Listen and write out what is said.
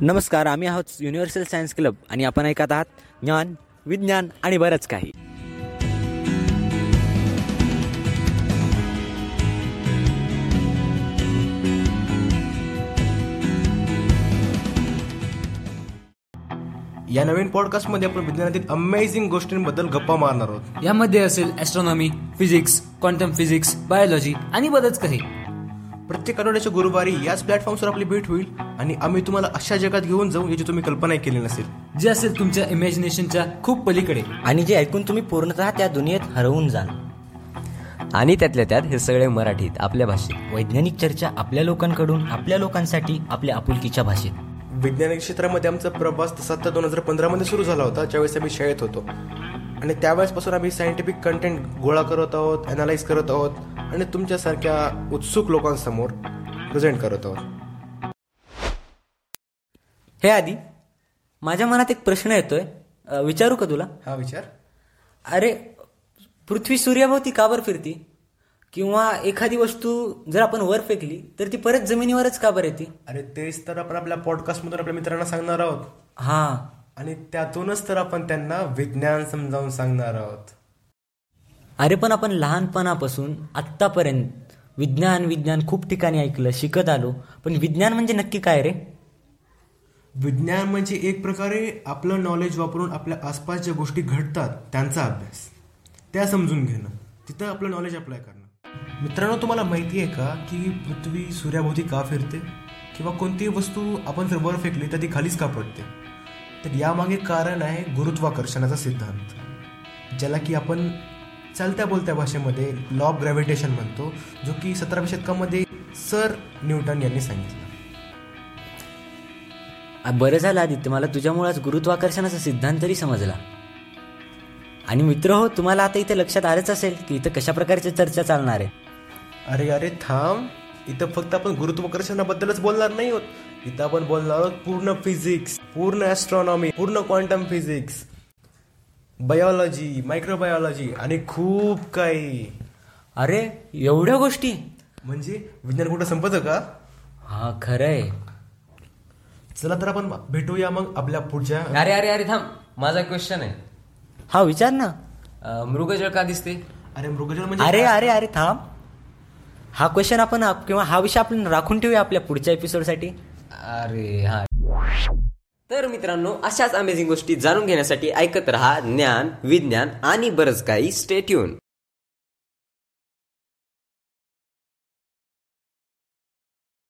नमस्कार आम्ही आहोत युनिव्हर्सल सायन्स क्लब आणि आपण ऐकत आहात ज्ञान विज्ञान आणि बरंच काही. या नवीन पॉडकास्टमध्ये आपण विज्ञानातील अमेझिंग गोष्टींबद्दल गप्पा मारणार आहोत. यामध्ये असेल astronomy physics quantum physics biology आणि बरंच काही. प्रत्येक आठवड्याच्या गुरुवारी याच प्लॅटफॉर्मवर आपली भेट होईल आणि आम्ही तुम्हाला अशा जगात घेऊन जाऊ याची तुम्ही कल्पनाही केली नसेल. जे असेल तुमच्या इमॅजिनेशनच्या खूप पलीकडे. आणि जे ऐकून तुम्ही पूर्णतः त्या दुनियेत हरवून जाल. आणि त्यातल्या त्यात हे सगळे मराठीत आपल्या भाषेत. वैज्ञानिक चर्चा आपल्या लोकांकडून आपल्या लोकांसाठी आपल्या आपुलकीच्या भाषेत. विज्ञानिक क्षेत्रामध्ये आमचा प्रवास तसा तर दोन हजार पंधरामध्ये सुरू झाला होता ज्यावेळेस आम्ही शाळेत होतो. आणि त्यावेळेसपासून आम्ही सायंटिफिक कंटेंट गोळा करत आहोत अनालाइज करत आहोत. आणि तुमच्यासारख्या उत्सुक लोकांसमोर प्रेझेंट करत आहोत. हे आधी माझ्या मनात एक प्रश्न येतोय. विचारू का तुला? हा विचार. अरे पृथ्वी सूर्याभोवती का बरं फिरती? किंवा एखादी वस्तू जर आपण वर फेकली तर ती परत जमिनीवरच का बरं येते? अरे तेच तर आपण आपल्या पॉडकास्टमधून आपल्या मित्रांना सांगणार आहोत. हा. आणि त्यातूनच तर आपण त्यांना विज्ञान समजावून सांगणार आहोत. अरे पण आपण लहानपणापासून आत्तापर्यंत विज्ञान विज्ञान खूप ठिकाणी ऐकलं शिकत आलो. पण विज्ञान म्हणजे नक्की काय रे? विज्ञान म्हणजे एक प्रकारे आपलं नॉलेज वापरून आपल्या आसपास ज्या गोष्टी घडतात त्यांचा अभ्यास. त्या समजून घेणं. तिथं आपलं नॉलेज अप्लाय करणं. मित्रांनो तुम्हाला माहिती आहे का की पृथ्वी सूर्याभोवती का फिरते? किंवा कोणतीही वस्तू आपण जर वर फेकली तर ती खालीच का पडते? तर यामागे कारण आहे गुरुत्वाकर्षणाचा सिद्धांत ज्याला की आपण चालत्या बोलत्या भाषेमध्ये लॉ ऑफ ग्रॅव्हिटेशन म्हणतो जो की सतराव्या शतकामध्ये सर न्यूटन यांनी सांगितलं. बरं झालं आदित्य. मला तुझ्यामुळेच गुरुत्वाकर्षणाचा सिद्धांत तरी समजला. आणि मित्र हो तुम्हाला आता इथे लक्षात आलंच असेल की इथं कशा प्रकारची चर्चा चालणार आहे. अरे अरे थांब. इथं फक्त आपण गुरुत्वाकर्षणाबद्दलच बोलणार नाही होत. इथं आपण बोलणार आहोत पूर्ण फिजिक्स पूर्ण ॲस्ट्रॉनॉमी पूर्ण क्वांटम फिजिक्स बायोलॉजी मायक्रोबायोलॉजी आणि खूप काही. अरे एवढ्या गोष्टी? म्हणजे विज्ञान कुठं संपतं का? हा खरंय. चला तर आपण भेटूया मग आपल्या पुढच्या अरे अरे अरे थांब. माझा क्वेश्चन आहे. हा विचार ना. अं, मृगजळ का दिसते? अरे मृगजळ म्हणजे अरे? अरे अरे थांब. हा क्वेश्चन आपण आप- किंवा हा विषय आपण राखून ठेवूया आपल्या पुढच्या एपिसोडसाठी अरे हा. तर मित्रांनो अशाच अमेझिंग गोष्टी जाणून घेण्यासाठी ऐकत रहा ज्ञान विज्ञान आणि बरंच काही. स्टेट्यून